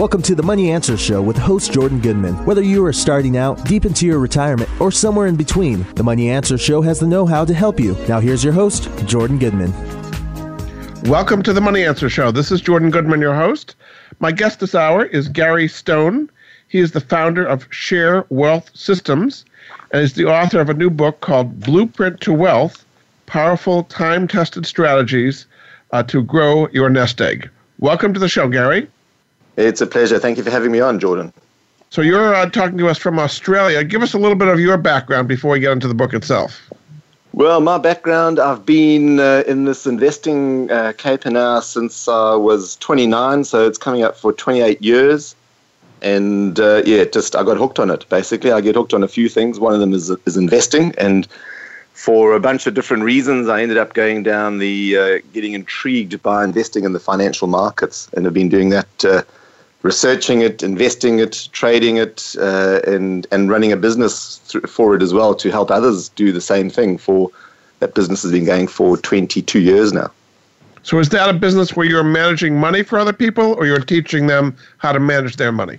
Welcome to the Money Answer Show with host Jordan Goodman. Whether you are starting out, deep into your retirement, or somewhere in between, the Money Answer Show has the know how to help you. Now, here's your host, Jordan Goodman. Welcome to the Money Answer Show. This is Jordan Goodman, your host. My guest this hour is Gary Stone. He is the founder of Share Wealth Systems and is the author of a new book called Blueprint to Wealth Powerful Time Tested Strategies uh, to Grow Your Nest Egg. Welcome to the show, Gary. It's a pleasure. Thank you for having me on, Jordan. So you're uh, talking to us from Australia. Give us a little bit of your background before we get into the book itself. Well, my background, I've been uh, in this investing uh, caper now since I was 29, so it's coming up for 28 years. And uh, yeah, just I got hooked on it. Basically, I get hooked on a few things. One of them is is investing, and for a bunch of different reasons, I ended up going down the uh, getting intrigued by investing in the financial markets, and have been doing that uh, researching it, investing it, trading it, uh, and and running a business th- for it as well to help others do the same thing. For that business has been going for 22 years now. So is that a business where you're managing money for other people, or you're teaching them how to manage their money?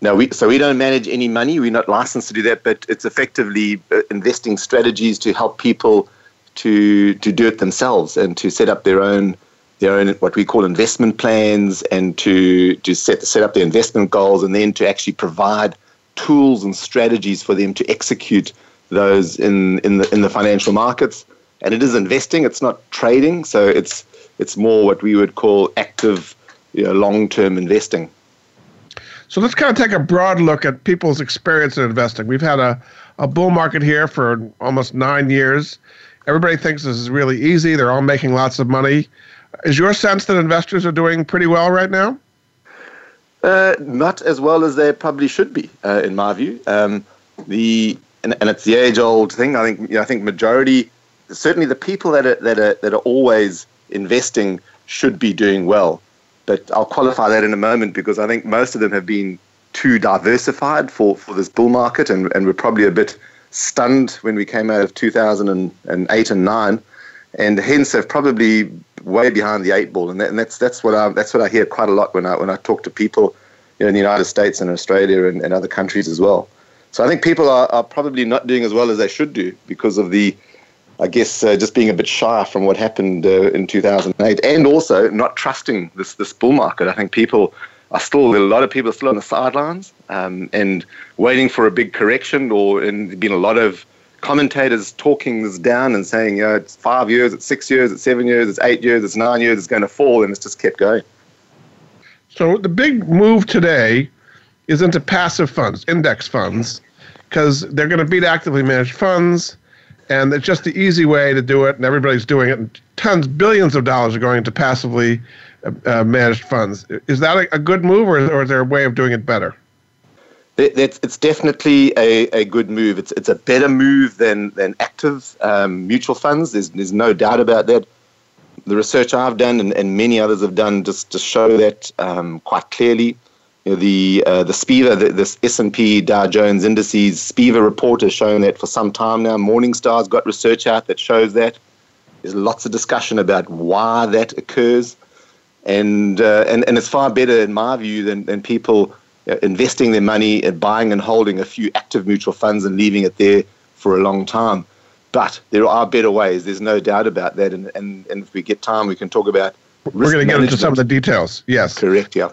No, we so we don't manage any money. We're not licensed to do that, but it's effectively uh, investing strategies to help people to to do it themselves and to set up their own their own what we call investment plans and to to set set up their investment goals and then to actually provide tools and strategies for them to execute those in in the in the financial markets. And it is investing; it's not trading. So it's it's more what we would call active, you know, long term investing. So let's kind of take a broad look at people's experience in investing. We've had a, a bull market here for almost nine years. Everybody thinks this is really easy. They're all making lots of money. Is your sense that investors are doing pretty well right now? Uh, not as well as they probably should be, uh, in my view. Um, the and, and, it's the age-old thing. I think you know, I think majority, certainly the people that are that are that are always investing should be doing well. But I'll qualify that in a moment because I think most of them have been too diversified for, for this bull market, and, and we're probably a bit stunned when we came out of 2008 and 9, and hence have probably way behind the eight ball, and, that, and that's that's what I that's what I hear quite a lot when I when I talk to people you know, in the United States and Australia and, and other countries as well. So I think people are, are probably not doing as well as they should do because of the, I guess, uh, just being a bit shy from what happened uh, in 2008, and also not trusting this this bull market. I think people are still a lot of people are still on the sidelines um, and waiting for a big correction, or and been a lot of commentators talking this down and saying, you know, it's five years, it's six years, it's seven years, it's eight years, it's nine years, it's going to fall, and it's just kept going. So the big move today is into passive funds, index funds, because they're going to beat actively managed funds, and it's just the easy way to do it, and everybody's doing it. And tons, billions of dollars are going into passively uh, managed funds. Is that a, a good move, or, or is there a way of doing it better? It's, it's definitely a, a good move. It's, it's a better move than, than active um, mutual funds. There's, there's no doubt about that. The research I've done and, and many others have done just to show that um, quite clearly. You know, the uh, the SPIVA, the, this S&P Dow Jones Indices SPIVA report has shown that for some time now. Morningstar's got research out that shows that. There's lots of discussion about why that occurs, and uh, and and it's far better in my view than than people Uh, investing their money and buying and holding a few active mutual funds and leaving it there for a long time. But there are better ways. There's no doubt about that. And, and, and if we get time, we can talk about. We're going to get into some of the details. Yes. Correct. Yeah.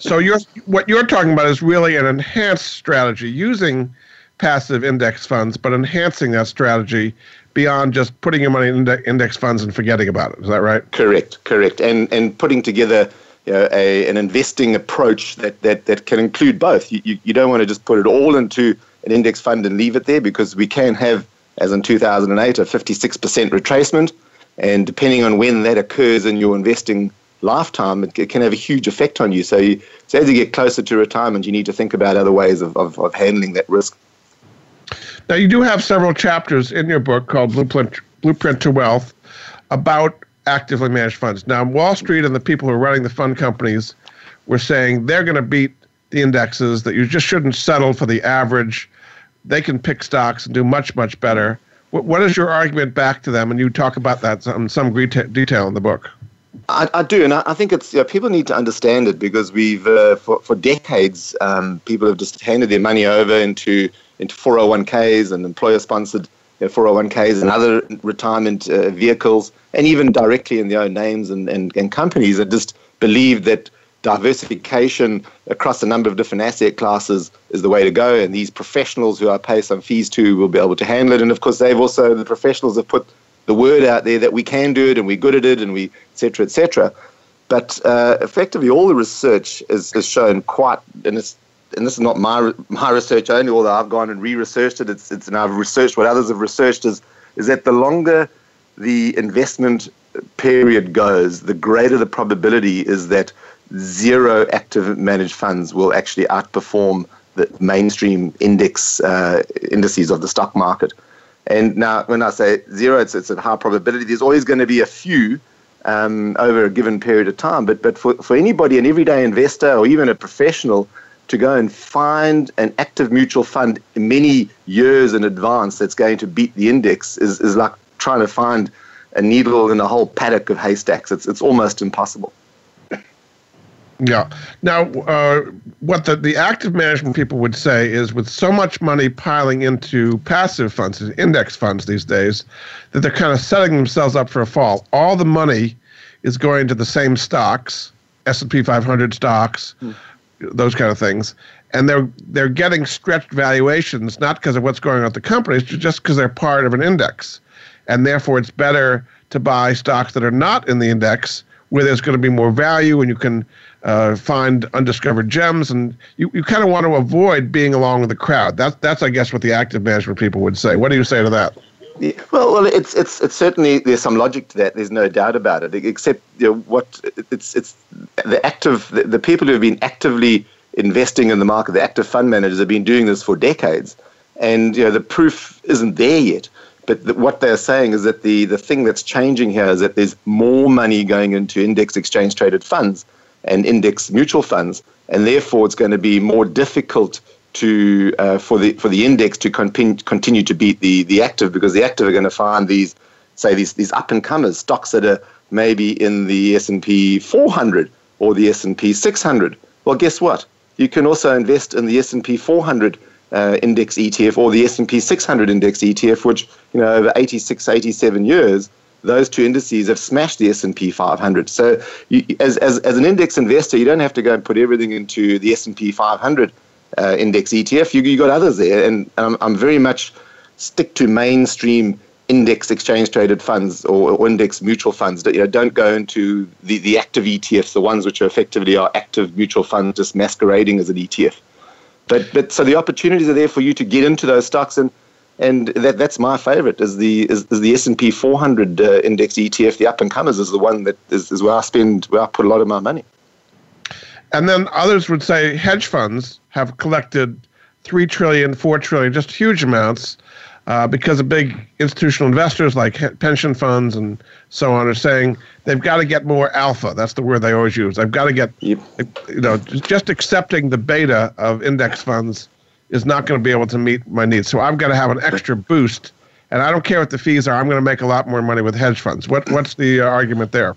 So you're what you're talking about is really an enhanced strategy using passive index funds, but enhancing that strategy beyond just putting your money in index funds and forgetting about it. Is that right? Correct. Correct. And and putting together you know, a, an investing approach that, that, that can include both. You, you, you don't want to just put it all into an index fund and leave it there because we can have, as in 2008, a 56% retracement. And depending on when that occurs in your investing lifetime, it, it can have a huge effect on you. So, you, so as you get closer to retirement, you need to think about other ways of, of, of handling that risk. Now, you do have several chapters in your book called Blueprint, Blueprint to Wealth about actively managed funds. Now, Wall Street and the people who are running the fund companies were saying they're going to beat the indexes, that you just shouldn't settle for the average. They can pick stocks and do much, much better. What, what is your argument back to them? And you talk about that in some detail in the book. I, I, do, and I, I think it's you know, people need to understand it because we've uh, for for decades um, people have just handed their money over into into 401ks and employer sponsored 401ks and other retirement uh, vehicles, and even directly in their own names and, and, and companies that just believe that diversification across a number of different asset classes is the way to go. And these professionals who I pay some fees to will be able to handle it. And of course, they've also, the professionals have put the word out there that we can do it and we're good at it and we, et cetera, et cetera. But uh, effectively, all the research is, is shown quite, and it's and this is not my my research only, although I've gone and re-researched it. It's it's and I've researched what others have researched is is that the longer the investment period goes, the greater the probability is that zero active managed funds will actually outperform the mainstream index uh, indices of the stock market. And now, when I say zero, it's, it's a high probability. There's always going to be a few um, over a given period of time. But, but for, for anybody, an everyday investor or even a professional, to go and find an active mutual fund many years in advance that's going to beat the index is, is like trying to find a needle in a whole paddock of haystacks. It's, it's almost impossible. Yeah. Now, uh, what the, the active management people would say is with so much money piling into passive funds, index funds these days, that they're kind of setting themselves up for a fall. All the money is going to the same stocks, S&P 500 stocks, mm. Those kind of things. And they're they're getting stretched valuations not because of what's going on at the companies, just because they're part of an index. And therefore it's better to buy stocks that are not in the index where there's going to be more value and you can uh, find undiscovered gems, and you, you kind of want to avoid being along with the crowd. That's that's I guess what the active management people would say. What do you say to that? Yeah, well, well, it's it's it's certainly there's some logic to that. There's no doubt about it. Except you know, what it's it's the active the, the people who have been actively investing in the market, the active fund managers have been doing this for decades, and you know the proof isn't there yet. But the, what they're saying is that the the thing that's changing here is that there's more money going into index exchange traded funds and index mutual funds, and therefore it's going to be more difficult to uh, for the for the index to continue to beat the the active because the active are going to find these say these these up and comers stocks that are maybe in the S and P 400 or the S and P 600. Well, guess what? You can also invest in the S and P 400 uh, index ETF or the S and P 600 index ETF, which you know over 86, 87 years those two indices have smashed the S&P 500. So you, as, as, as an index investor, you don't have to go and put everything into the S&P 500 uh, index ETF. You, you got others there. And um, I'm very much stick to mainstream index exchange traded funds or, or, index mutual funds. You know, don't go into the, the active ETFs, the ones which are effectively are active mutual funds just masquerading as an ETF. But, but so the opportunities are there for you to get into those stocks and and that that's my favorite is the is, is the S&P 400 uh, index ETF the up and comers is the one that is, is where I spend where I put a lot of my money and then others would say hedge funds have collected 3 trillion 4 trillion just huge amounts uh, because of big institutional investors like pension funds and so on are saying they've got to get more alpha. That's the word they always use. I've got to get, yep. you know, just accepting the beta of index funds is not going to be able to meet my needs. So I've got to have an extra boost. And I don't care what the fees are. I'm going to make a lot more money with hedge funds. What what's the uh, argument there?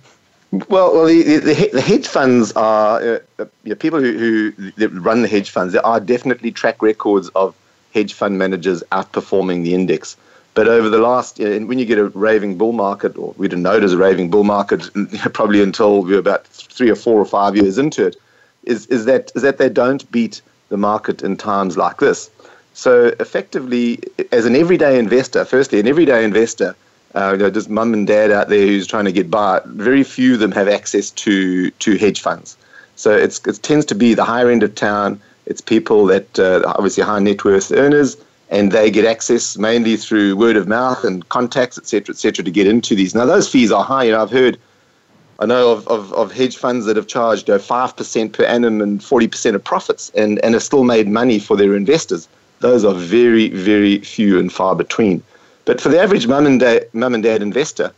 Well, well, the, the, the hedge funds are uh, uh, people who, who run the hedge funds. There are definitely track records of hedge fund managers outperforming the index. But over the last, you know, when you get a raving bull market, or we didn't know it as a raving bull market, probably until we were about three or four or five years into it, is, is that is that they don't beat the market in times like this. So effectively, as an everyday investor, firstly, an everyday investor, uh, you know, just mum and dad out there who's trying to get by, very few of them have access to to hedge funds. So it's, it tends to be the higher end of town. It's people that uh, obviously high net worth earners, and they get access mainly through word of mouth and contacts, et cetera, et cetera, to get into these. Now those fees are high. You know, I've heard I know of, of, of hedge funds that have charged know, 5% per annum and 40% of profits and, and have still made money for their investors. Those are very, very few and far between. But for the average mum and, dad, mum and dad investor,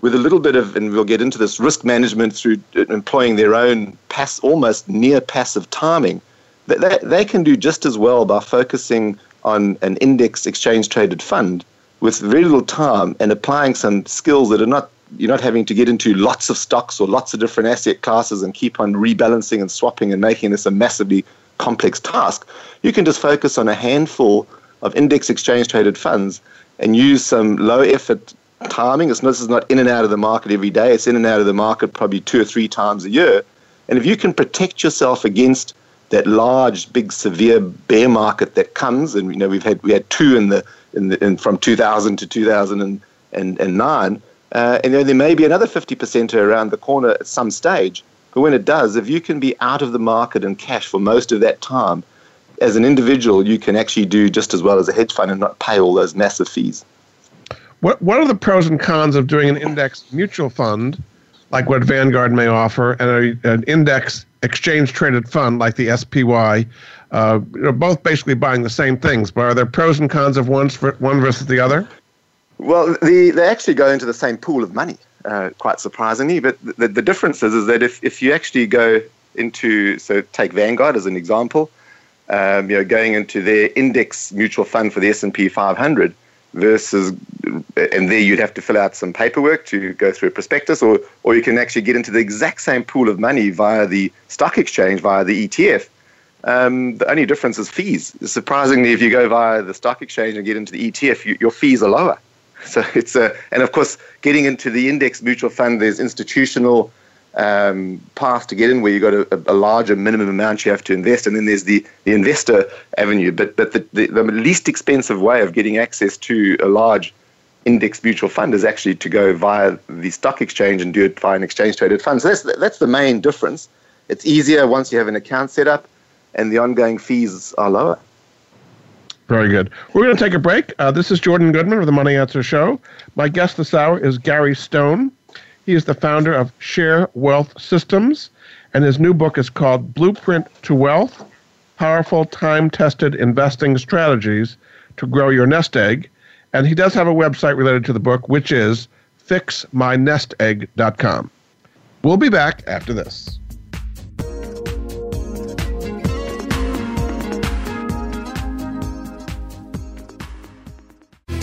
with a little bit of, and we'll get into this, risk management through uh, employing their own pass, almost near passive timing, they, they, they can do just as well by focusing on an index exchange traded fund with very little time and applying some skills that are not you're not having to get into lots of stocks or lots of different asset classes and keep on rebalancing and swapping and making this a massively complex task. You can just focus on a handful of index exchange traded funds and use some low effort timing. It's, this is not in and out of the market every day. It's in and out of the market probably two or three times a year. And if you can protect yourself against that large, big, severe bear market that comes, and you know we've had we had two in the in, the, in from 2000 to 2009, uh, and there may be another 50% around the corner at some stage. But when it does, if you can be out of the market and cash for most of that time, as an individual, you can actually do just as well as a hedge fund and not pay all those massive fees. What What are the pros and cons of doing an index mutual fund, like what Vanguard may offer, and a, an index exchange traded fund like the SPY? Uh, they're both basically buying the same things, but are there pros and cons of one one versus the other? Well, the, they actually go into the same pool of money, uh, quite surprisingly. But the, the difference is, is that if, if you actually go into, so take Vanguard as an example, um, you know, going into their index mutual fund for the S&P 500 versus, and there you'd have to fill out some paperwork to go through a prospectus, or, or you can actually get into the exact same pool of money via the stock exchange, via the ETF. Um, the only difference is fees. Surprisingly, if you go via the stock exchange and get into the ETF, you, your fees are lower. So it's a, and of course, getting into the index mutual fund, there's institutional um, path to get in where you've got a, a, larger minimum amount you have to invest, and then there's the, the investor avenue. But but the, the, the least expensive way of getting access to a large index mutual fund is actually to go via the stock exchange and do it via an exchange traded fund. So that's that's the main difference. It's easier once you have an account set up, and the ongoing fees are lower. Very good. We're going to take a break. Uh, this is Jordan Goodman of the Money Answer Show. My guest this hour is Gary Stone. He is the founder of Share Wealth Systems, and his new book is called Blueprint to Wealth Powerful Time Tested Investing Strategies to Grow Your Nest Egg. And he does have a website related to the book, which is fixmynestegg.com. We'll be back after this.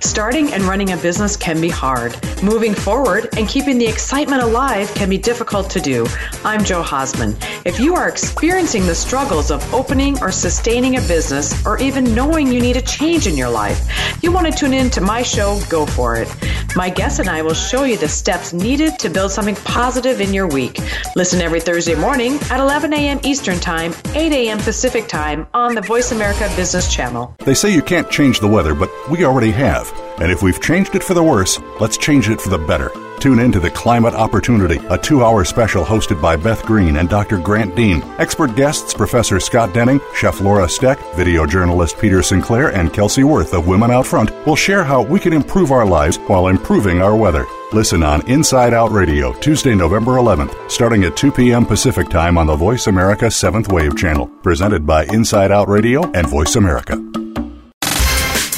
Starting and running a business can be hard. Moving forward and keeping the excitement alive can be difficult to do. I'm Joe Hosman. If you are experiencing the struggles of opening or sustaining a business, or even knowing you need a change in your life, you want to tune in to my show, go for it. My guest and I will show you the steps needed to build something positive in your week. Listen every Thursday morning at 11 a.m. Eastern Time, 8 a.m. Pacific Time on the Voice America Business Channel. They say you can't change the weather, but we already have. And if we've changed it for the worse, let's change it for the better. Tune in to The Climate Opportunity, a two hour special hosted by Beth Green and Dr. Grant Dean. Expert guests Professor Scott Denning, Chef Laura Stec, video journalist Peter Sinclair, and Kelsey Wirth of Women Out Front will share how we can improve our lives while improving our weather. Listen on Inside Out Radio, Tuesday, November 11th, starting at 2 p.m. Pacific Time on the Voice America 7th Wave Channel. Presented by Inside Out Radio and Voice America.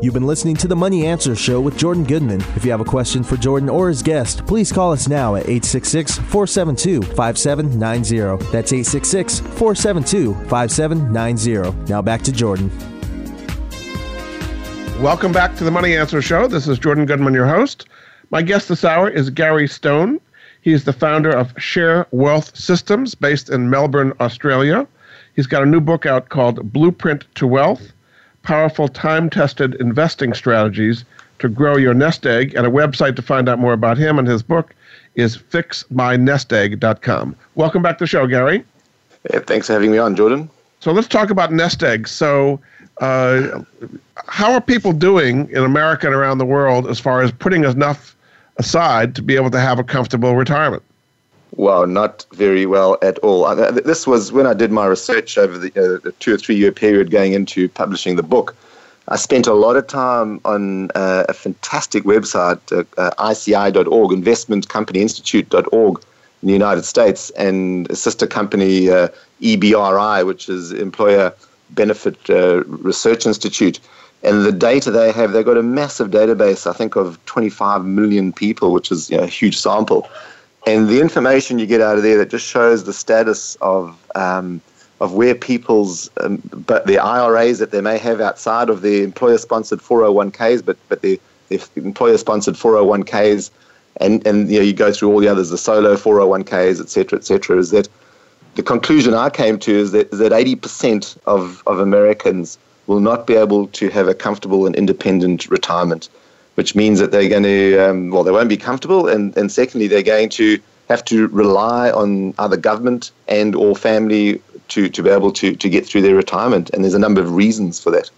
You've been listening to the Money Answer Show with Jordan Goodman. If you have a question for Jordan or his guest, please call us now at 866 472 5790. That's 866 472 5790. Now back to Jordan. Welcome back to the Money Answer Show. This is Jordan Goodman, your host. My guest this hour is Gary Stone. He is the founder of Share Wealth Systems based in Melbourne, Australia. He's got a new book out called Blueprint to Wealth powerful time tested investing strategies to grow your nest egg. And a website to find out more about him and his book is fixmynestegg.com. Welcome back to the show, Gary. Yeah, thanks for having me on, Jordan. So let's talk about nest eggs. So, uh, how are people doing in America and around the world as far as putting enough aside to be able to have a comfortable retirement? Well, not very well at all. This was when I did my research over the uh, two or three year period going into publishing the book. I spent a lot of time on uh, a fantastic website, uh, uh, ICI.org, Investment Company Institute.org in the United States, and a sister company, uh, EBRI, which is Employer Benefit uh, Research Institute. And the data they have, they've got a massive database, I think, of 25 million people, which is you know, a huge sample. And the information you get out of there that just shows the status of um, of where people's um, but the IRAs that they may have outside of the employer-sponsored 401ks, but but the, the employer-sponsored 401ks, and and you know you go through all the others, the solo 401ks, et cetera, et cetera, is that the conclusion I came to is that that 80% of of Americans will not be able to have a comfortable and independent retirement, which means that they're going to um, well they won't be comfortable, and and secondly they're going to have to rely on either government and or family to, to be able to, to get through their retirement. And there's a number of reasons for that.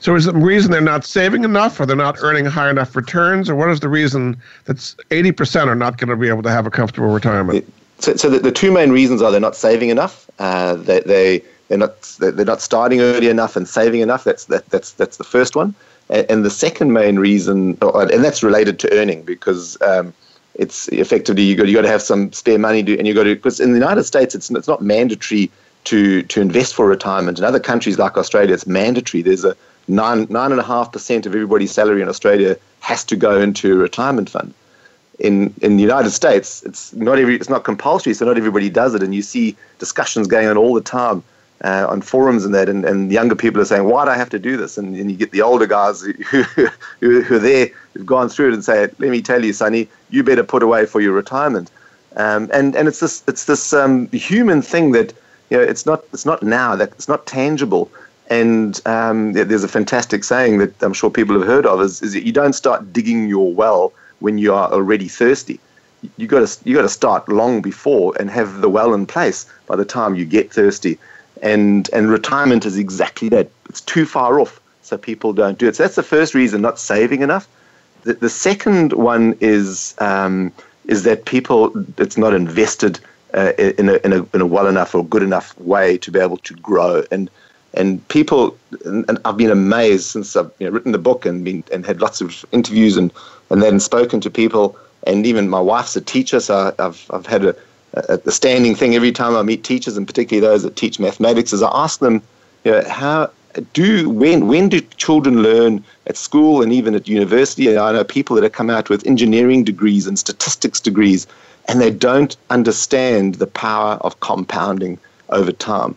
So is the reason they're not saving enough or they're not earning high enough returns or what is the reason that 80% are not going to be able to have a comfortable retirement? So, so the, the two main reasons are they're not saving enough. Uh, they, they, they're, not, they're not starting early enough and saving enough. That's, that, that's, that's the first one. And, and the second main reason, and that's related to earning because um, it's effectively you got you got to have some spare money to, and you got to because in the United States it's it's not mandatory to to invest for retirement. In other countries like Australia, it's mandatory. There's a nine nine and a half percent of everybody's salary in Australia has to go into a retirement fund. In in the United States, it's not every it's not compulsory, so not everybody does it, and you see discussions going on all the time. Uh, on forums and that, and, and younger people are saying, "Why do I have to do this?" And, and you get the older guys who, who, who are there, who've gone through it, and say, "Let me tell you, Sonny, you better put away for your retirement." Um, and and it's this it's this um, human thing that you know, it's not it's not now that it's not tangible. And um, there's a fantastic saying that I'm sure people have heard of: is, is that you don't start digging your well when you are already thirsty. You got to you got to start long before and have the well in place by the time you get thirsty. And and retirement is exactly that. It's too far off, so people don't do it. So that's the first reason, not saving enough. The, the second one is um, is that people it's not invested uh, in, a, in, a, in a well enough or good enough way to be able to grow. And and people, and, I've been amazed since I've you know, written the book and been and had lots of interviews and and then spoken to people. And even my wife's a teacher, so I've I've had a, a, a standing thing every time I meet teachers, and particularly those that teach mathematics, is I ask them, you know, how do when when do children learn at school and even at university? And I know people that have come out with engineering degrees and statistics degrees and they don't understand the power of compounding over time,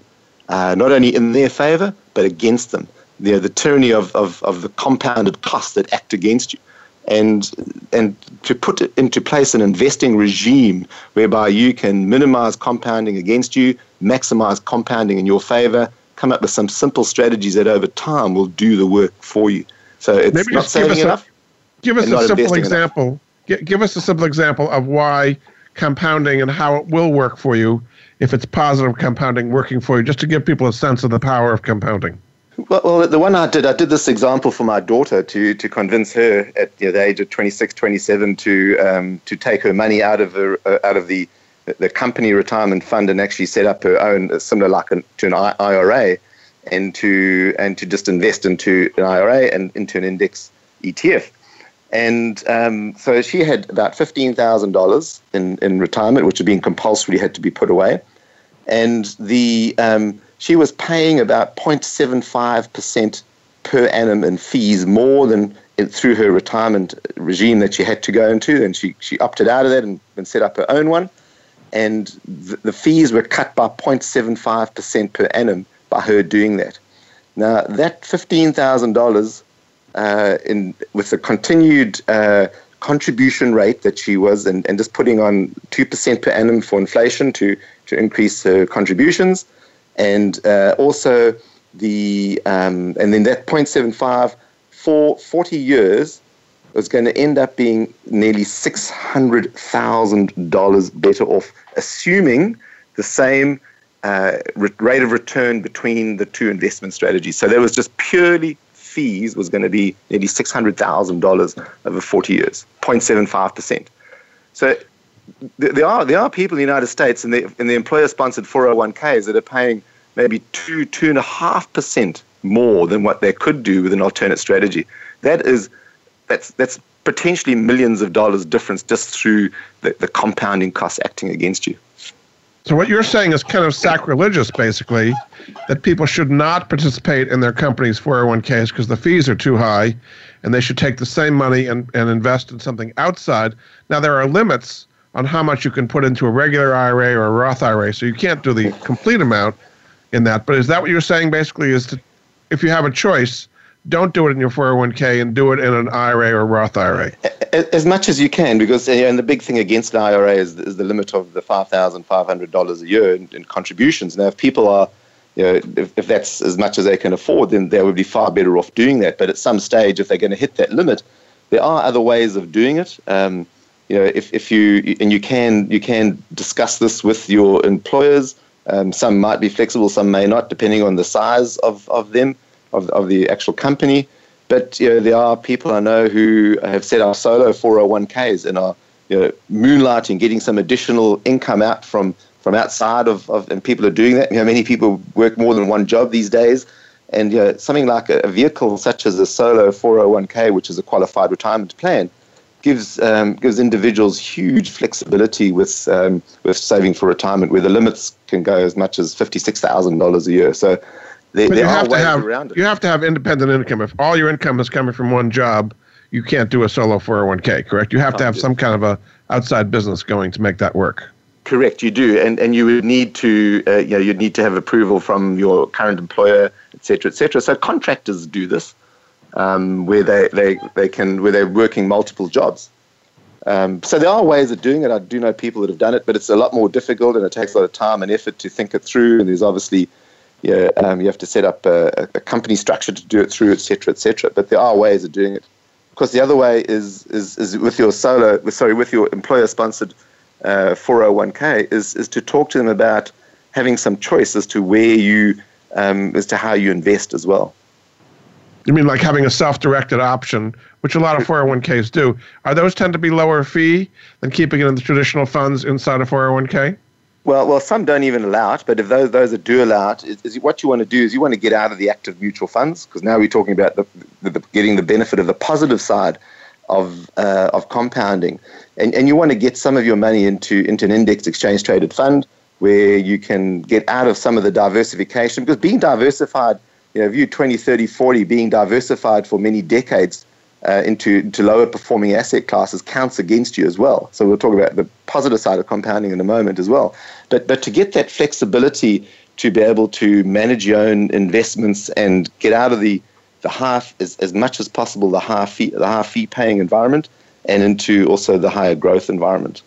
uh, not only in their favor, but against them. You know, the tyranny of, of, of the compounded costs that act against you. And, and to put into place an investing regime whereby you can minimize compounding against you, maximize compounding in your favor, come up with some simple strategies that over time will do the work for you. So it's Maybe not saving enough. A, give us a simple example. Give us a simple example of why compounding and how it will work for you if it's positive compounding working for you, just to give people a sense of the power of compounding. Well, the one I did, I did this example for my daughter to to convince her at you know, the age of 26, 27 to um, to take her money out of her, uh, out of the the company retirement fund and actually set up her own uh, similar like an, to an IRA and to and to just invest into an IRA and into an index ETF. And um, so she had about $15,000 in, in retirement, which had been compulsory, had to be put away. And the um, she was paying about 0.75% per annum in fees more than through her retirement regime that she had to go into. And she, she opted out of that and, and set up her own one. And the, the fees were cut by 0.75% per annum by her doing that. Now, that $15,000 uh, in with the continued uh, contribution rate that she was, and, and just putting on two percent per annum for inflation to to increase her contributions, and uh, also the um, and then that 0.75 for 40 years was going to end up being nearly six hundred thousand dollars better off, assuming the same uh, rate of return between the two investment strategies. So that was just purely fees was going to be nearly $600,000 over 40 years, 0.75%. So there are, there are people in the United States in the, in the employer sponsored 401ks that are paying maybe 2, 2.5% more than what they could do with an alternate strategy. That is, that's that's potentially millions of dollars difference just through the, the compounding costs acting against you. So what you're saying is kind of sacrilegious, basically, that people should not participate in their company's 401ks because the fees are too high, and they should take the same money and, and invest in something outside. Now there are limits on how much you can put into a regular IRA or a Roth IRA, so you can't do the complete amount in that. But is that what you're saying? Basically, is to, if you have a choice, don't do it in your 401k and do it in an IRA or Roth IRA. As much as you can, because and the big thing against an IRA is, is the limit of the five thousand five hundred dollars a year in, in, contributions. Now, if people are, you know, if, if that's as much as they can afford, then they would be far better off doing that. But at some stage, if they're going to hit that limit, there are other ways of doing it. Um, you know, if, if you and you can you can discuss this with your employers. Um, some might be flexible, some may not, depending on the size of, of them of, of the actual company. But you know, there are people I know who have set up solo 401ks and are you know, moonlighting, getting some additional income out from, from outside of, of, and people are doing that. You know, many people work more than one job these days. And you know, something like a, a vehicle such as a solo 401k, which is a qualified retirement plan, gives um, gives individuals huge flexibility with um, with saving for retirement, where the limits can go as much as fifty six thousand dollars a year. So they, but you have to have you have to have independent income. If all your income is coming from one job, you can't do a solo 401k. Correct? You have to have some kind of a outside business going to make that work. Correct, you do, and and you would need to uh, you know you'd need to have approval from your current employer, et cetera, et cetera. So contractors do this, um, where they, they they can where they're working multiple jobs. Um, so there are ways of doing it. I do know people that have done it, but it's a lot more difficult and it takes a lot of time and effort to think it through. And there's obviously you, um, you have to set up a, a, company structure to do it through, et cetera, et cetera. But there are ways of doing it. Of course, the other way is is, is with your solo, sorry, with your employer-sponsored uh, 401k, is is to talk to them about having some choice as to where you, um, as to how you invest as well. You mean like having a self-directed option, which a lot of 401ks do? Are those tend to be lower fee than keeping it in the traditional funds inside a 401k? Well, well, some don't even allow it, but if those those that do allow it, is, is what you want to do is you want to get out of the active mutual funds because now we're talking about the, the, the, getting the benefit of the positive side of uh, of compounding, and and you want to get some of your money into into an index exchange traded fund where you can get out of some of the diversification because being diversified, you know, view 20, 30, 40, being diversified for many decades uh, into, into lower performing asset classes counts against you as well. So we'll talk about the positive side of compounding in a moment as well. But, but to get that flexibility to be able to manage your own investments and get out of the, the half as, as much as possible the high fee, the high fee paying environment and into also the higher growth environment.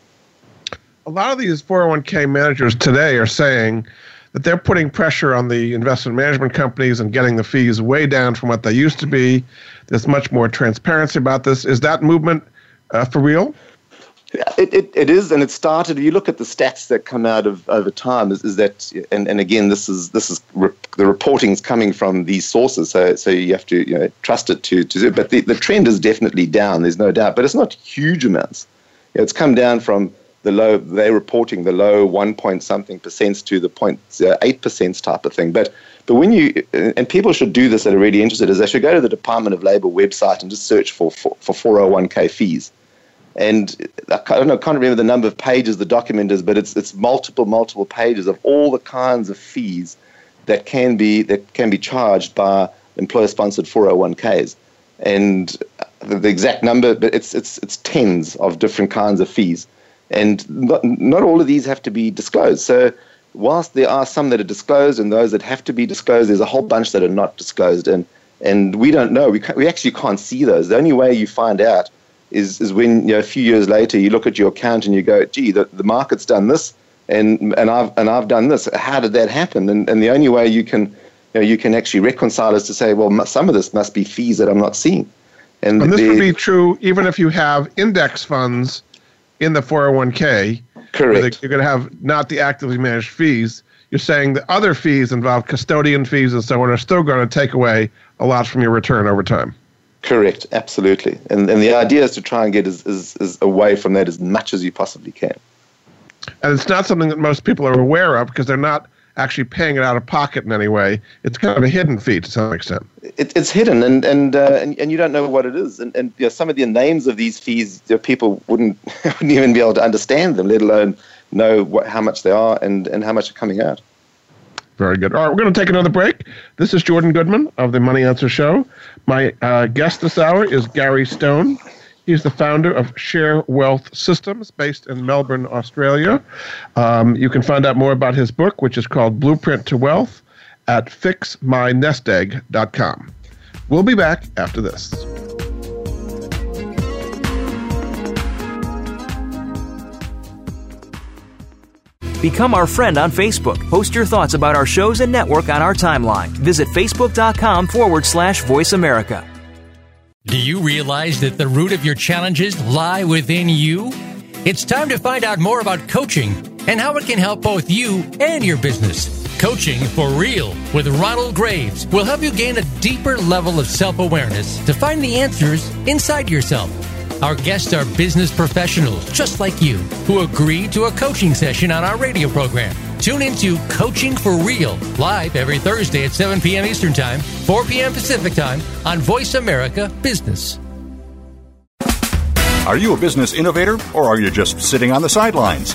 A lot of these 401k managers today are saying that they're putting pressure on the investment management companies and getting the fees way down from what they used to be. There's much more transparency about this. Is that movement uh, for real? It, it, it is, and it started. If you look at the stats that come out of over time, is, is that, and, and again, this is this is re, the reporting is coming from these sources, so so you have to you know trust it to to do. But the, the trend is definitely down. There's no doubt, but it's not huge amounts. it's come down from the low they're reporting the low one point something percents to the uh, 0.8 percent type of thing. But but when you and people should do this that are really interested is they should go to the Department of Labor website and just search for for, for 401k fees. And I don't know, I can't remember the number of pages the document is, but it's it's multiple multiple pages of all the kinds of fees that can be that can be charged by employer sponsored 401ks. And the, the exact number, but it's it's it's tens of different kinds of fees and not, not all of these have to be disclosed. So, whilst there are some that are disclosed and those that have to be disclosed, there's a whole bunch that are not disclosed. And, and we don't know. We, we actually can't see those. The only way you find out is, is when you know, a few years later you look at your account and you go, gee, the, the market's done this and, and, I've, and I've done this. How did that happen? And, and the only way you can, you, know, you can actually reconcile is to say, well, some of this must be fees that I'm not seeing. And, and this would be true even if you have index funds in the 401k. Correct. You're going to have not the actively managed fees. You're saying the other fees involve custodian fees and so on are still going to take away a lot from your return over time. Correct, absolutely. And and the idea is to try and get as, as, as away from that as much as you possibly can. And it's not something that most people are aware of because they're not actually paying it out of pocket in any way. It's kind of a hidden fee to some extent. It, it's hidden, and and, uh, and and you don't know what it is. And and you know, some of the names of these fees, you know, people wouldn't wouldn't even be able to understand them, let alone know what, how much they are and and how much are coming out. Very good. All right, we're going to take another break. This is Jordan Goodman of the Money Answer Show. My uh, guest this hour is Gary Stone. He's the founder of Share Wealth Systems based in Melbourne, Australia. Um, you can find out more about his book, which is called Blueprint to Wealth, at fixmynestegg.com. We'll be back after this. Become our friend on Facebook. Post your thoughts about our shows and network on our timeline. Visit facebook.com forward slash voice America. Do you realize that the root of your challenges lie within you? It's time to find out more about coaching and how it can help both you and your business. Coaching for Real with Ronald Graves will help you gain a deeper level of self awareness to find the answers inside yourself. Our guests are business professionals just like you who agree to a coaching session on our radio program. Tune into Coaching for Real live every Thursday at 7 p.m. Eastern Time, 4 p.m. Pacific Time on Voice America Business. Are you a business innovator or are you just sitting on the sidelines?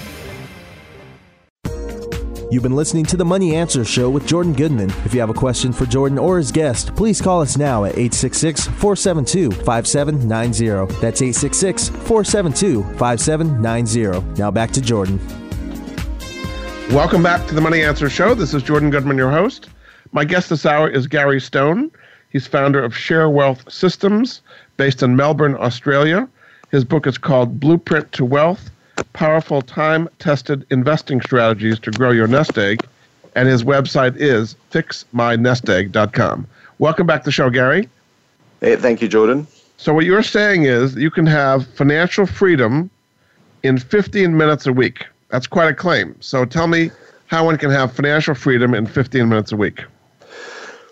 You've been listening to the Money Answer Show with Jordan Goodman. If you have a question for Jordan or his guest, please call us now at 866 472 5790. That's 866 472 5790. Now back to Jordan. Welcome back to the Money Answer Show. This is Jordan Goodman, your host. My guest this hour is Gary Stone. He's founder of Share Wealth Systems based in Melbourne, Australia. His book is called Blueprint to Wealth powerful time tested investing strategies to grow your nest egg. And his website is fixmynestegg.com. Welcome back to the show, Gary. Hey, thank you, Jordan. So, what you're saying is you can have financial freedom in 15 minutes a week. That's quite a claim. So, tell me how one can have financial freedom in 15 minutes a week.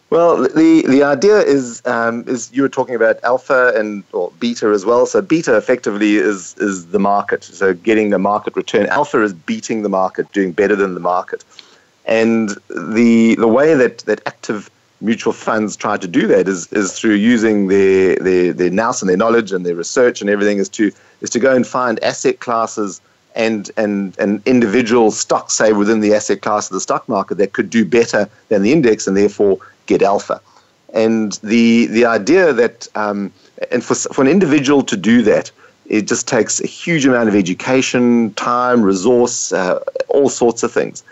Well, the, the idea is um, is you were talking about alpha and or beta as well. So beta effectively is is the market. So getting the market return. Alpha is beating the market, doing better than the market. And the the way that, that active mutual funds try to do that is is through using their their their nous and their knowledge and their research and everything is to is to go and find asset classes and and and individual stocks, say within the asset class of the stock market, that could do better than the index and therefore get alpha. And the the idea that um, and for for an individual to do that, it just takes a huge amount of education, time, resource, uh, all sorts of things.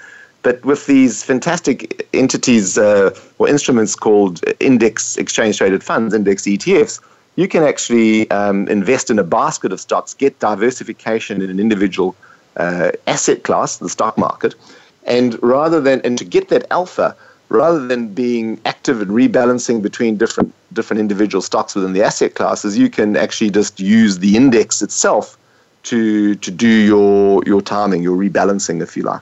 But with these fantastic entities uh, or instruments called index exchange traded funds, index ETFs, you can actually um, invest in a basket of stocks, get diversification in an individual uh, asset class, the stock market, and rather than and to get that alpha, rather than being active and rebalancing between different different individual stocks within the asset classes, you can actually just use the index itself to to do your your timing, your rebalancing, if you like.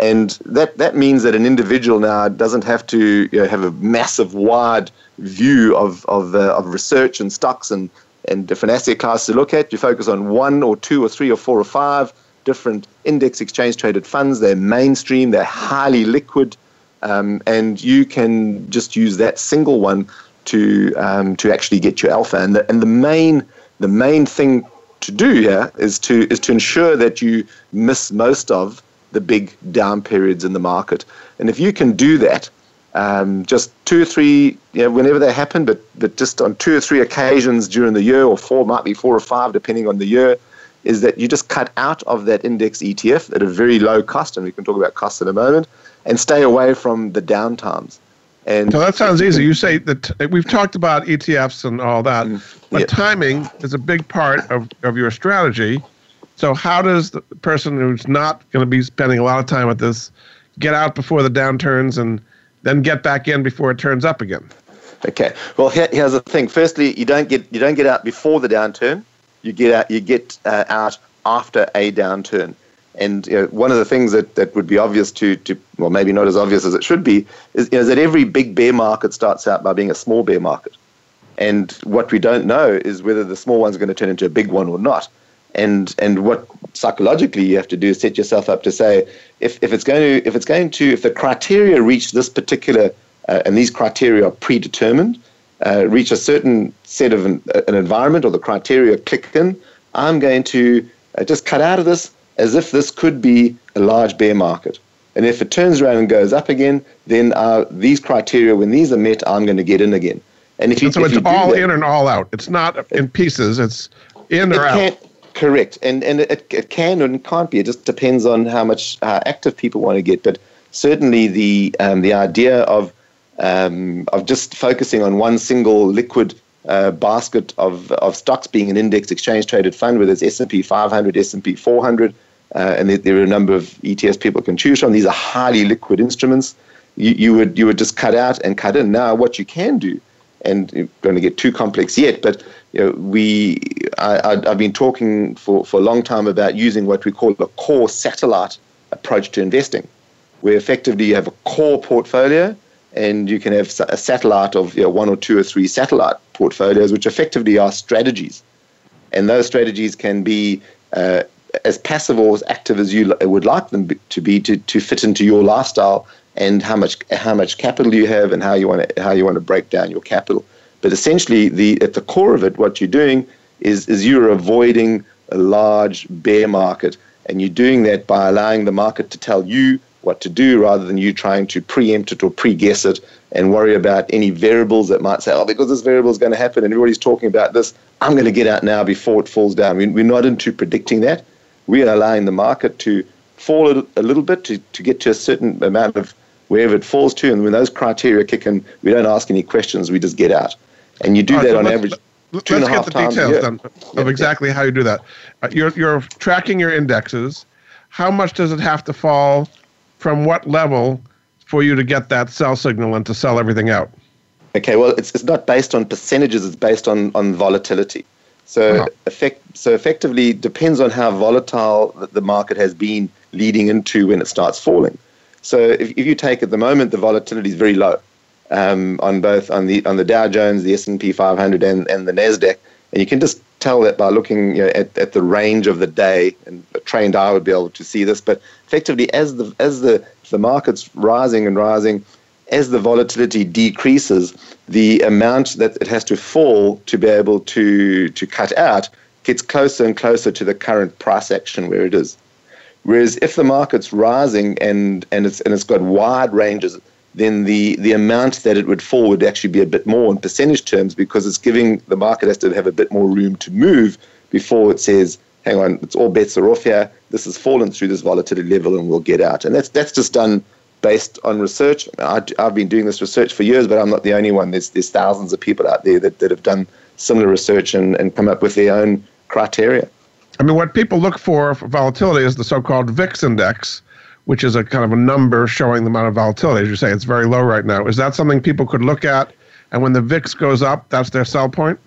And that, that means that an individual now doesn't have to you know, have a massive, wide view of, of, uh, of research and stocks and, and different asset classes to look at. You focus on one or two or three or four or five different index exchange traded funds. They're mainstream, they're highly liquid, um, and you can just use that single one to um, to actually get your alpha. And the, and the main the main thing to do here is to is to ensure that you miss most of the big down periods in the market. And if you can do that, um, just two or three, you know, whenever they happen, but, but just on two or three occasions during the year, or four, might be four or five, depending on the year, is that you just cut out of that index ETF at a very low cost, and we can talk about costs in a moment, and stay away from the downtimes. And so that sounds easy. You say that we've talked about ETFs and all that, mm, but yeah. timing is a big part of, of your strategy. So how does the person who's not going to be spending a lot of time with this get out before the downturns and then get back in before it turns up again? Okay. Well, here, here's the thing. Firstly, you don't get you don't get out before the downturn. You get out you get uh, out after a downturn. And you know, one of the things that, that would be obvious to, to, well, maybe not as obvious as it should be, is, you know, is that every big bear market starts out by being a small bear market. And what we don't know is whether the small one's going to turn into a big one or not. And and what psychologically you have to do is set yourself up to say, if, if it's going to if it's going to if the criteria reach this particular uh, and these criteria are predetermined, uh, reach a certain set of an, an, environment or the criteria click in, I'm going to uh, just cut out of this as if this could be a large bear market. And if it turns around and goes up again, then uh, these criteria, when these are met, I'm going to get in again. And if you, and so if it's all that, in and all out. It's not in pieces. It's in or out. Correct, and and it, it can and can't be. It just depends on how much uh, active people want to get. But certainly the um, the idea of um, of just focusing on one single liquid uh, basket of of stocks being an index exchange traded fund, whether it's S and P 500, S and P 400, uh, and there, are a number of ETFs people can choose from. These are highly liquid instruments. You, you would you would just cut out and cut in. Now, what you can do, and you're going to get too complex yet, but you know, we I, have been talking for, for a long time about using what we call a core satellite approach to investing, where effectively you have a core portfolio and you can have a satellite of you know, one or two or three satellite portfolios, which effectively are strategies. And those strategies can be uh, as passive or as active as you would like them to be to, to fit into your lifestyle and how much how much capital you have and how you want to how you want to break down your capital. But essentially, the at the core of it, what you're doing is is you're avoiding a large bear market, and you're doing that by allowing the market to tell you what to do rather than you trying to preempt it or pre-guess it and worry about any variables that might say, oh, because this variable is going to happen and everybody's talking about this, I'm going to get out now before it falls down. We're not into predicting that. We are allowing the market to fall a little bit to, to get to a certain amount of wherever it falls to. And when those criteria kick in, we don't ask any questions, we just get out. And you do right, that so on average. Let's get the details then of exactly how you do that. Uh, you're, you're tracking your indexes. How much does it have to fall from what level for you to get that sell signal and to sell everything out? Okay, well, it's, it's not based on percentages, it's based on, on volatility. So, uh-huh. effect, so effectively, depends on how volatile the market has been leading into when it starts falling. So, if, if you take at the moment, the volatility is very low um, on both on the on the Dow Jones, the S and P 500, and and the Nasdaq, and you can just tell that by looking you know, at, at the range of the day, and a trained eye would be able to see this. But effectively, as the as the the market's rising and rising, as the volatility decreases, the amount that it has to fall to be able to to cut out gets closer and closer to the current price action where it is. Whereas if the market's rising and and it's and it's got wide ranges then the, the amount that it would fall would actually be a bit more in percentage terms because it's giving the market has to have a bit more room to move before it says, hang on, it's all bets are off here. This has fallen through this volatility level and we'll get out. And that's, that's just done based on research. I, have been doing this research for years, but I'm not the only one. There's, there's thousands of people out there that, that have done similar research and, and come up with their own criteria. I mean, what people look for for volatility is the so-called VIX index, which is a kind of a number showing the amount of volatility. As you say, it's very low right now. Is that something people could look at? And when the VIX goes up, that's their sell point?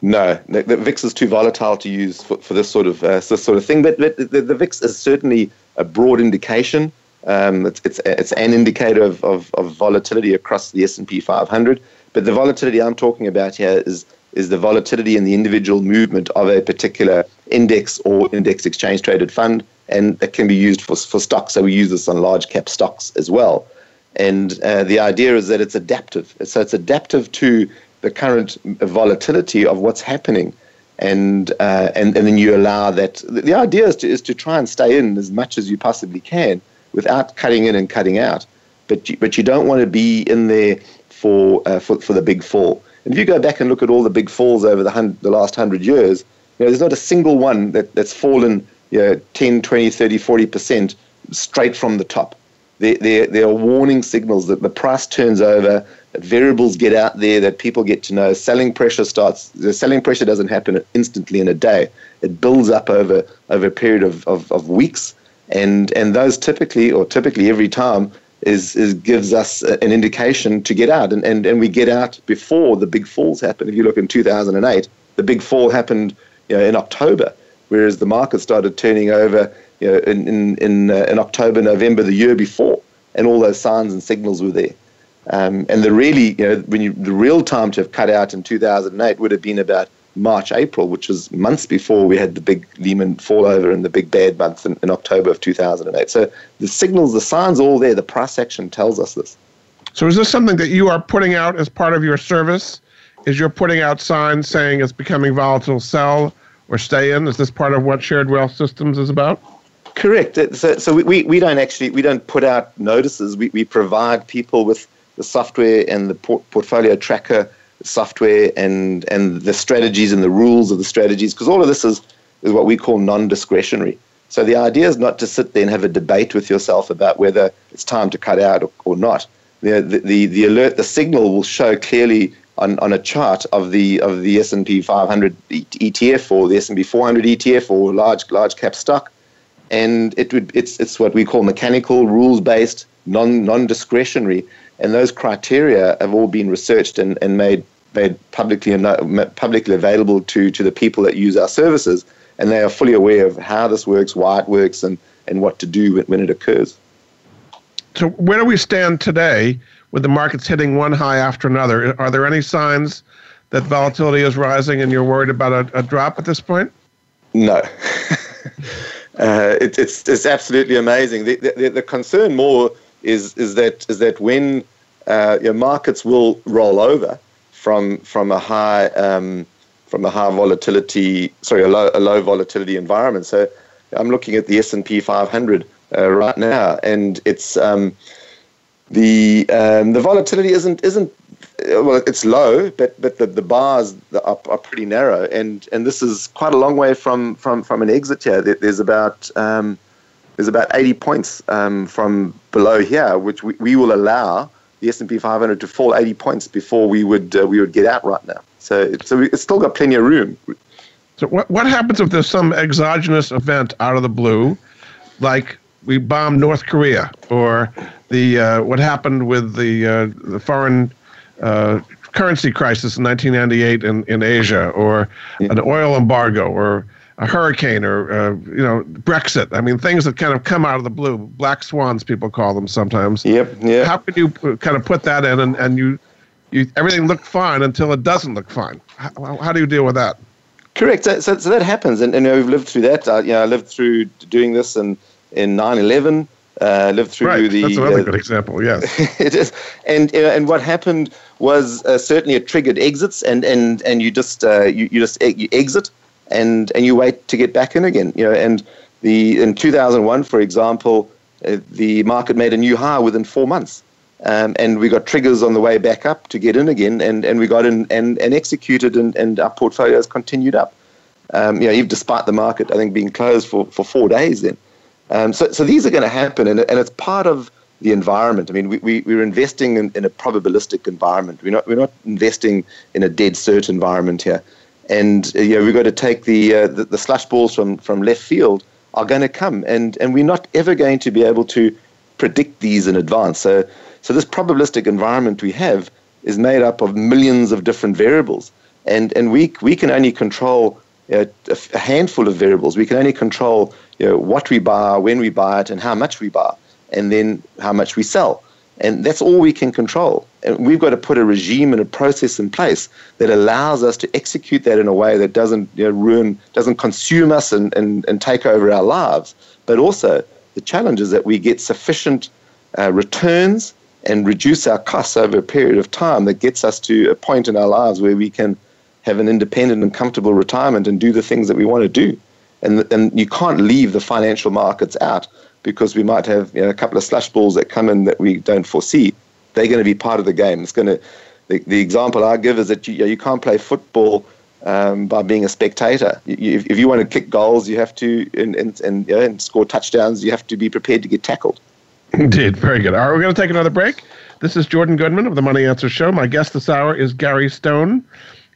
No, the, the VIX is too volatile to use for, for this sort of uh, this sort of thing. But, but the, the, VIX is certainly a broad indication. Um, it's, it's, it's an indicator of, of, of volatility across the S&P 500. But the volatility I'm talking about here is is the volatility in the individual movement of a particular index or index exchange traded fund and it can be used for, for stocks. So we use this on large cap stocks as well. And uh, the idea is that it's adaptive. So it's adaptive to the current volatility of what's happening. And, uh, and, and then you allow that. The idea is to, is to try and stay in as much as you possibly can without cutting in and cutting out. but you, but you don't want to be in there for, uh, for, for the big fall. And if you go back and look at all the big falls over the, hun- the last hundred years, you know, there's not a single one that, that's fallen you know, 10, 20, 30, 40% straight from the top. There, there, there are warning signals that the price turns over, that variables get out there, that people get to know. Selling pressure starts, the selling pressure doesn't happen instantly in a day. It builds up over, over a period of, of, of weeks. And, and those typically, or typically every time, is, is gives us an indication to get out. And, and, and we get out before the big falls happen. If you look in 2008, the big fall happened you know, in October, whereas the market started turning over you know, in, in, in, uh, in October, November the year before. And all those signs and signals were there. Um, and the really, you know, when you, the real time to have cut out in 2008 would have been about March, April, which was months before we had the big Lehman fallover and the big bad month in, in October of 2008. So the signals, the signs, all there. The price action tells us this. So is this something that you are putting out as part of your service? Is you're putting out signs saying it's becoming volatile, sell or stay in? Is this part of what Share Wealth Systems is about? Correct. Uh, so, so we, we don't actually we don't put out notices. We, we provide people with the software and the port- portfolio tracker software and and the strategies and the rules of the strategies because all of this is is what we call non-discretionary. So the idea is not to sit there and have a debate with yourself about whether it's time to cut out or, or not. The, the, the alert, the signal will show clearly on, on a chart of the of the S&P 500 ETF or the S&P 400 ETF or large large cap stock, and it would it's it's what we call mechanical, rules based, non non discretionary, and those criteria have all been researched and, and made made publicly uh, publicly available to to the people that use our services, and they are fully aware of how this works, why it works, and and what to do when, when it occurs. So where do we stand today with the markets hitting one high after another? Are there any signs that volatility is rising, and you're worried about a, a drop at this point? No. uh, it, it's it's absolutely amazing. The, the, the concern more is is that is that when uh, your markets will roll over from from a high um, from a high volatility, sorry, a low, a low volatility environment. So I'm looking at the S&P 500 uh, right now, and it's um, the um, the volatility isn't isn't well, it's low, but but the, the bars are, are pretty narrow, and and this is quite a long way from from from an exit here. There's about um, there's about 80 points um, from below here, which we, we will allow the S&P 500 to fall 80 points before we would uh, we would get out right now. So so it's still got plenty of room. So what what happens if there's some exogenous event out of the blue, like we bombed North Korea, or the uh, what happened with the uh, the foreign uh, currency crisis in 1998 in, in Asia, or an oil embargo, or a hurricane or uh, you know Brexit. I mean, things that kind of come out of the blue, black swans, people call them sometimes. Yep. Yeah. How could you kind of put that in, and, and you, you everything looked fine until it doesn't look fine? How, how do you deal with that? Correct. So, so, so that happens, and, and you know, we've lived through that. Uh, you know, I lived through doing this in in 9/11. Uh, lived through right. the. That's another uh, good example. Yes. it is, and uh, and what happened was uh, certainly it triggered exits, and and and you just uh, you you just you exit and and you wait to get back in again. You know, and the in 2001, for example, uh, the market made a new high within four months, um, and we got triggers on the way back up to get in again, and, and we got in and, and executed, and, and our portfolios continued up. Um, you know, even despite the market, I think being closed for, for four days then. Um, so, so these are going to happen, and, and it's part of the environment. I mean, we, we, we're investing in, in a probabilistic environment. We're not, we're not investing in a dead cert environment here. And uh, we've got to take the, uh, the, the slush balls from, from left field are going to come, and, and we're not ever going to be able to predict these in advance. So, so this probabilistic environment we have is made up of millions of different variables, and, and we, we can only control uh, a handful of variables. We can only control you know, what we buy, when we buy it, and how much we buy, and then how much we sell. And that's all we can control. And we've got to put a regime and a process in place that allows us to execute that in a way that doesn't you know, ruin, doesn't consume us and, and, and take over our lives. But also, the challenge is that we get sufficient uh, returns and reduce our costs over a period of time that gets us to a point in our lives where we can have an independent and comfortable retirement and do the things that we want to do. And, and you can't leave the financial markets out because we might have you know, a couple of slush balls that come in that we don't foresee. They're going to be part of the game. It's going to. The, the example I give is that you, you can't play football um, by being a spectator. You, if you want to kick goals, you have to and and, and, you know, and score touchdowns. You have to be prepared to get tackled. Indeed, very good. All right, we're going to take another break. This is Jordan Goodman of the Money Answer Show. My guest this hour is Gary Stone.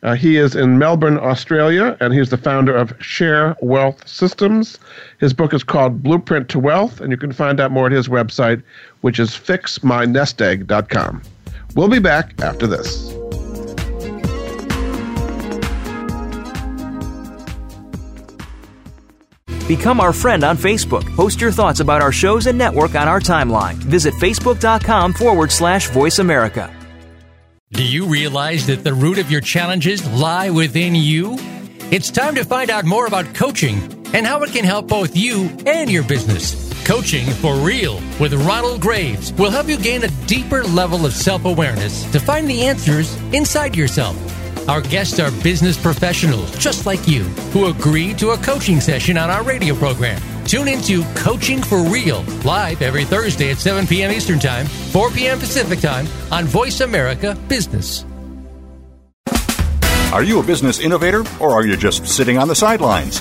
Uh, he is in Melbourne, Australia, and he's the founder of Share Wealth Systems. His book is called Blueprint to Wealth, and you can find out more at his website, which is fixmynestegg.com. We'll be back after this. Become our friend on Facebook. Post your thoughts about our shows and network on our timeline. Visit facebook.com forward slash voice America. Do you realize that the root of your challenges lie within you? It's time to find out more about coaching and how it can help both you and your business. Coaching for Real with Ronald Graves will help you gain a deeper level of self awareness to find the answers inside yourself. Our guests are business professionals just like you who agree to a coaching session on our radio program. Tune into Coaching for Real live every Thursday at 7 p.m. Eastern Time, 4 p.m. Pacific Time on Voice America Business. Are you a business innovator or are you just sitting on the sidelines?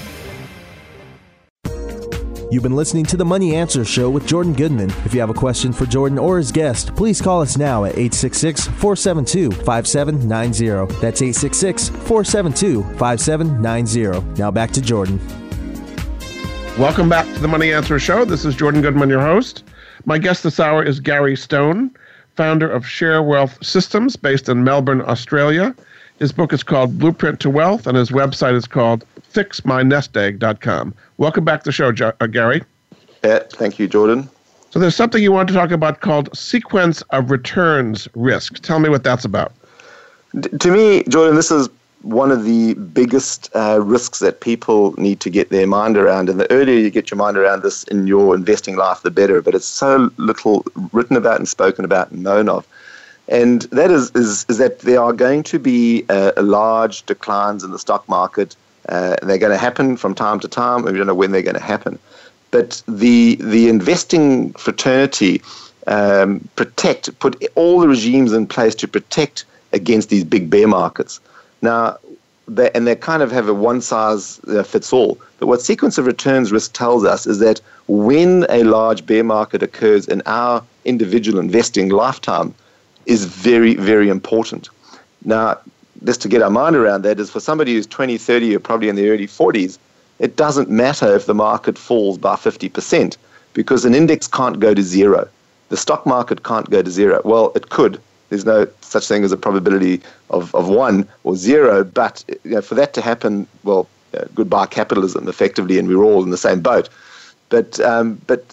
You've been listening to the Money Answer Show with Jordan Goodman. If you have a question for Jordan or his guest, please call us now at 866 472 5790. That's 866 472 5790. Now back to Jordan. Welcome back to the Money Answer Show. This is Jordan Goodman, your host. My guest this hour is Gary Stone, founder of Share Wealth Systems based in Melbourne, Australia. His book is called Blueprint to Wealth, and his website is called fixmynestegg.com. Welcome back to the show, uh, Gary. Yeah, thank you, Jordan. So there's something you want to talk about called sequence of returns risk. Tell me what that's about. D- to me, Jordan, this is one of the biggest uh, risks that people need to get their mind around. And the earlier you get your mind around this in your investing life, the better. But it's so little written about and spoken about and known of. And that is, is, is that there are going to be uh, large declines in the stock market uh, they're going to happen from time to time. We don't know when they're going to happen. But the the investing fraternity um, protect put all the regimes in place to protect against these big bear markets. Now, they, and they kind of have a one size uh, fits all. But what sequence of returns risk tells us is that when a large bear market occurs in our individual investing lifetime, is very very important. Now, just to get our mind around that is for somebody who's 20, 30, or probably in their early 40s, it doesn't matter if the market falls by 50% because an index can't go to zero. The stock market can't go to zero. Well, it could. There's no such thing as a probability of, of one or zero, but you know, for that to happen, well, uh, goodbye capitalism, effectively, and we're all in the same boat. But um, but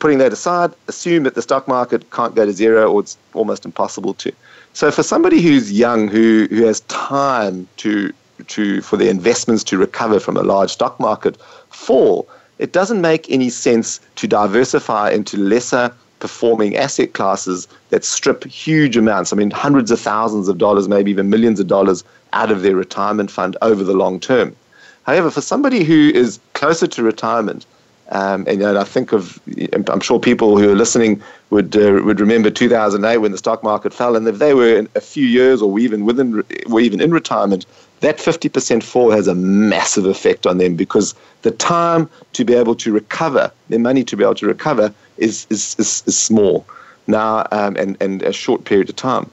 putting that aside, assume that the stock market can't go to zero, or it's almost impossible to. So for somebody who's young, who, who has time to, to, for their investments to recover from a large stock market fall, it doesn't make any sense to diversify into lesser performing asset classes that strip huge amounts, I mean, hundreds of thousands of dollars, maybe even millions of dollars out of their retirement fund over the long term. However, for somebody who is closer to retirement, um, and know, I think of, I'm sure people who are listening would uh, would remember 2008 when the stock market fell, and if they were a few years or even within, or even in retirement, that 50% fall has a massive effect on them because the time to be able to recover, their money to be able to recover, is is is, is small now, um, and and a short period of time.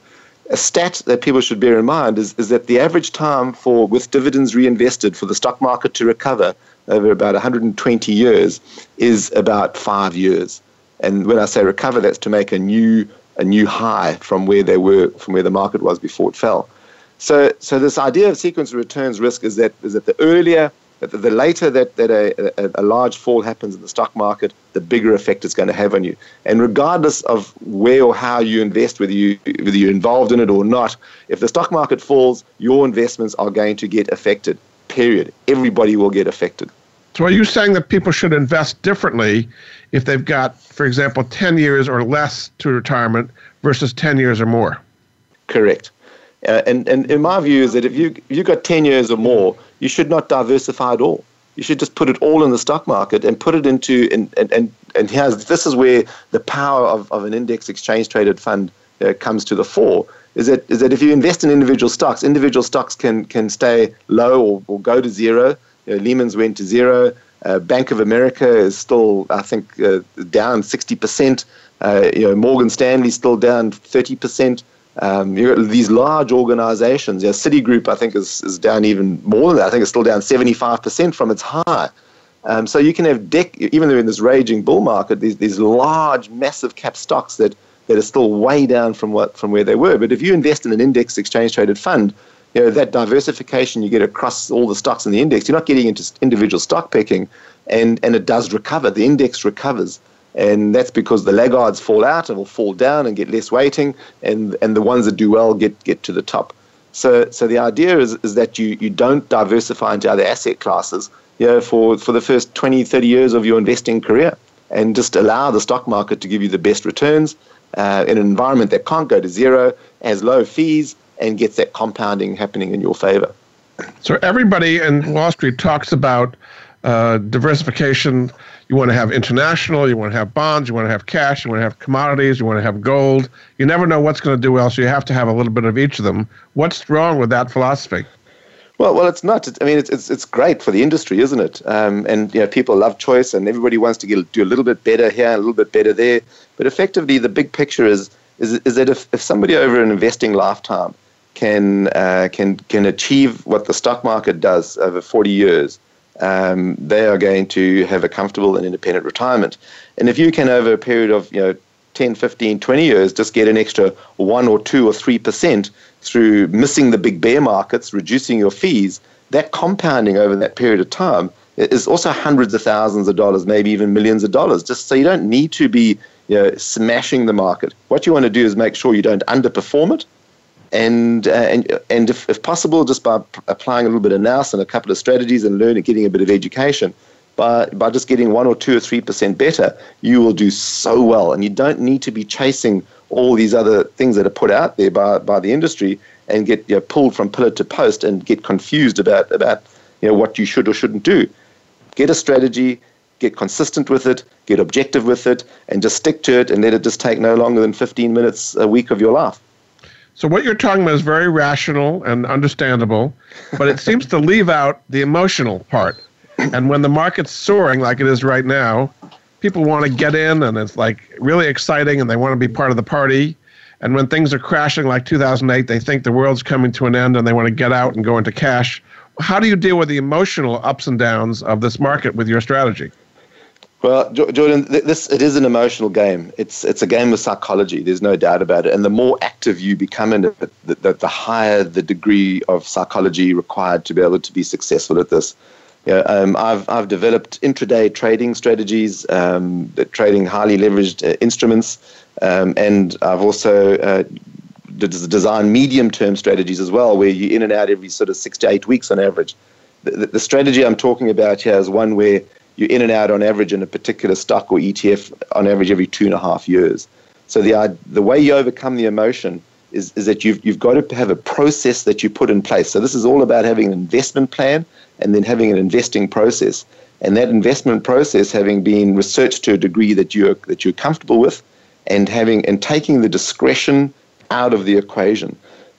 a stat that people should bear in mind is, is that the average time for with dividends reinvested for the stock market to recover over about 120 years is about five years. And when I say recover, that's to make a new a new high from where they were from where the market was before it fell. So so this idea of sequence of returns risk is that is that the earlier the later that, that a, a, a, large fall happens in the stock market, the bigger effect it's going to have on you. And regardless of where or how you invest, whether, you, whether you're involved in it or not, if the stock market falls, your investments are going to get affected, period. Everybody will get affected. So are you saying that people should invest differently if they've got, for example, 10 years or less to retirement versus 10 years or more? Correct. Uh, and, and in my view is that if you if you've got 10 years or more, you should not diversify at all. You should just put it all in the stock market and put it into and and and, and here's, this is where the power of, of an index exchange traded fund uh, comes to the fore. Is that is that if you invest in individual stocks, individual stocks can can stay low or, or go to zero. You know, Lehman's went to zero. Uh, Bank of America is still, I think, uh, down 60%. Uh, you know, Morgan Stanley's still down 30%. Um, these large organizations, yeah, Citigroup, I think, is, is down even more than that. I think it's still down 75% from its high. Um, so you can have, dec- even though in this raging bull market, these, these large, massive cap stocks that, that are still way down from, what, from where they were. But if you invest in an index exchange traded fund, you know, that diversification you get across all the stocks in the index, you're not getting into individual stock picking, and, and it does recover. The index recovers and that's because the laggards fall out and will fall down and get less weighting, and, and the ones that do well get, get to the top. So, so the idea is, is that you, you don't diversify into other asset classes you know, for, for the first 20, 30 years of your investing career and just allow the stock market to give you the best returns uh, in an environment that can't go to zero, has low fees, and gets that compounding happening in your favor. So everybody in Wall Street talks about uh, diversification you want to have international, you want to have bonds, you want to have cash, you want to have commodities, you want to have gold. You never know what's going to do well, so you have to have a little bit of each of them. What's wrong with that philosophy? Well, well, it's not. I mean, it's, it's it's great for the industry, isn't it? Um, and you know, people love choice, and everybody wants to get, do a little bit better here, a little bit better there. But effectively, the big picture is is, is that if, if somebody over an investing lifetime can uh, can can achieve what the stock market does over 40 years, um, they are going to have a comfortable and independent retirement. And if you can, over a period of you know 10, 15, 20 years, just get an extra 1 or 2 or 3% through missing the big bear markets, reducing your fees, that compounding over that period of time is also hundreds of thousands of dollars, maybe even millions of dollars, just so you don't need to be you know, smashing the market. What you want to do is make sure you don't underperform it. And uh, and and if, if possible, just by p- applying a little bit of nous and a couple of strategies and learning, getting a bit of education, by by just getting one or two or three percent better, you will do so well, and you don't need to be chasing all these other things that are put out there by by the industry and get you know, pulled from pillar to post and get confused about about you know what you should or shouldn't do. Get a strategy, get consistent with it, get objective with it, and just stick to it, and let it just take no longer than 15 minutes a week of your life. So what you're talking about is very rational and understandable, but it seems to leave out the emotional part. And when the market's soaring like it is right now, people want to get in and it's like really exciting and they want to be part of the party. And when things are crashing like 2008, they think the world's coming to an end and they want to get out and go into cash. How do you deal with the emotional ups and downs of this market with your strategy? Well, Jordan, this it is an emotional game. It's it's a game of psychology. There's no doubt about it. And the more active you become in it, the, the, the higher the degree of psychology required to be able to be successful at this. Know, um, I've I've developed intraday trading strategies, um, trading highly leveraged uh, instruments, um, and I've also uh, designed medium-term strategies as well, where you're in and out every sort of six to eight weeks on average. The, the strategy I'm talking about here is one where you're in and out on average in a particular stock or ETF on average every two and a half years. So the the way you overcome the emotion is, is that you've you've got to have a process that you put in place. So this is all about having an investment plan and then having an investing process. And that investment process having been researched to a degree that you're that you're comfortable with and having and taking the discretion out of the equation.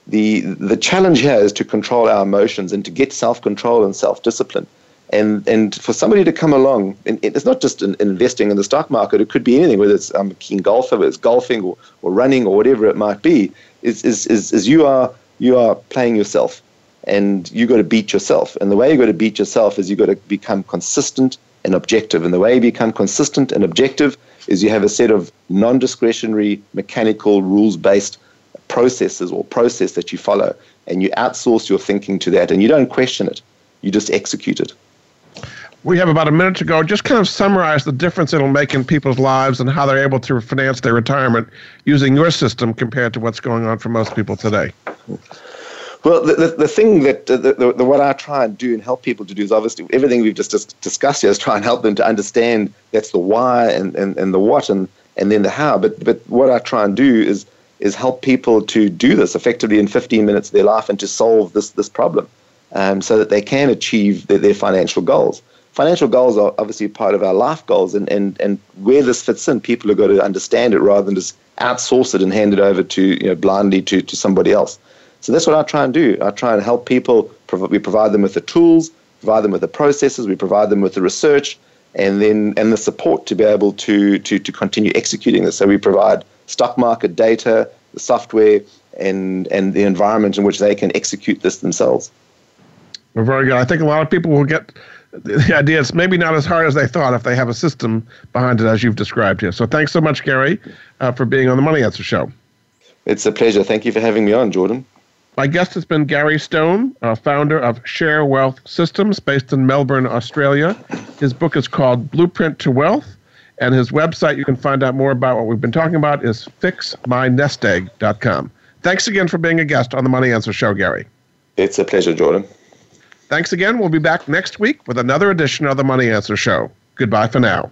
The the challenge here is to control our emotions and to get self-control and self-discipline. And and for somebody to come along, and it's not just in, investing in the stock market. It could be anything, whether it's I'm a keen golfer, whether it's golfing or, or running or whatever it might be. is, is, is, is you are you are playing yourself and you got to beat yourself. And the way you got to beat yourself is you got to become consistent and objective. And the way you become consistent and objective is you have a set of non-discretionary, mechanical, rules-based processes or process that you follow, and you outsource your thinking to that, and you don't question it. You just execute it. We have about a minute to go. Just kind of summarize the difference it'll make in people's lives and how they're able to finance their retirement using your system compared to what's going on for most people today. Well, the, the, the thing that uh, the, the, what I try and do and help people to do is obviously everything we've just dis- discussed here is try and help them to understand that's the why and, and, and the what and, and then the how. But but what I try and do is is help people to do this effectively in 15 minutes of their life and to solve this this problem, um, so that they can achieve their, their financial goals financial goals are obviously part of our life goals, and, and, and where this fits in, people have got to understand it rather than just outsource it and hand it over to you know blindly to, to somebody else. So that's what I try and do. I try and help people. We provide them with the tools, provide them with the processes, we provide them with the research, and then and the support to be able to to to continue executing this. So we provide stock market data, the software, and and the environment in which they can execute this themselves. Well, very good. I think a lot of people will get the idea it's maybe not as hard as they thought if they have a system behind it as you've described here. So thanks so much, Gary, uh, for being on the Money Answer Show. It's a pleasure. Thank you for having me on, Jordan. My guest has been Gary Stone, uh, founder of Share Wealth Systems based in Melbourne, Australia. His book is called Blueprint to Wealth, and his website you can find out more about what we've been talking about is fixmynestegg.com. Thanks again for being a guest on the Money Answer Show, Gary. It's a pleasure, Jordan. Thanks again. We'll be back next week with another edition of the Money Answer Show. Goodbye for now.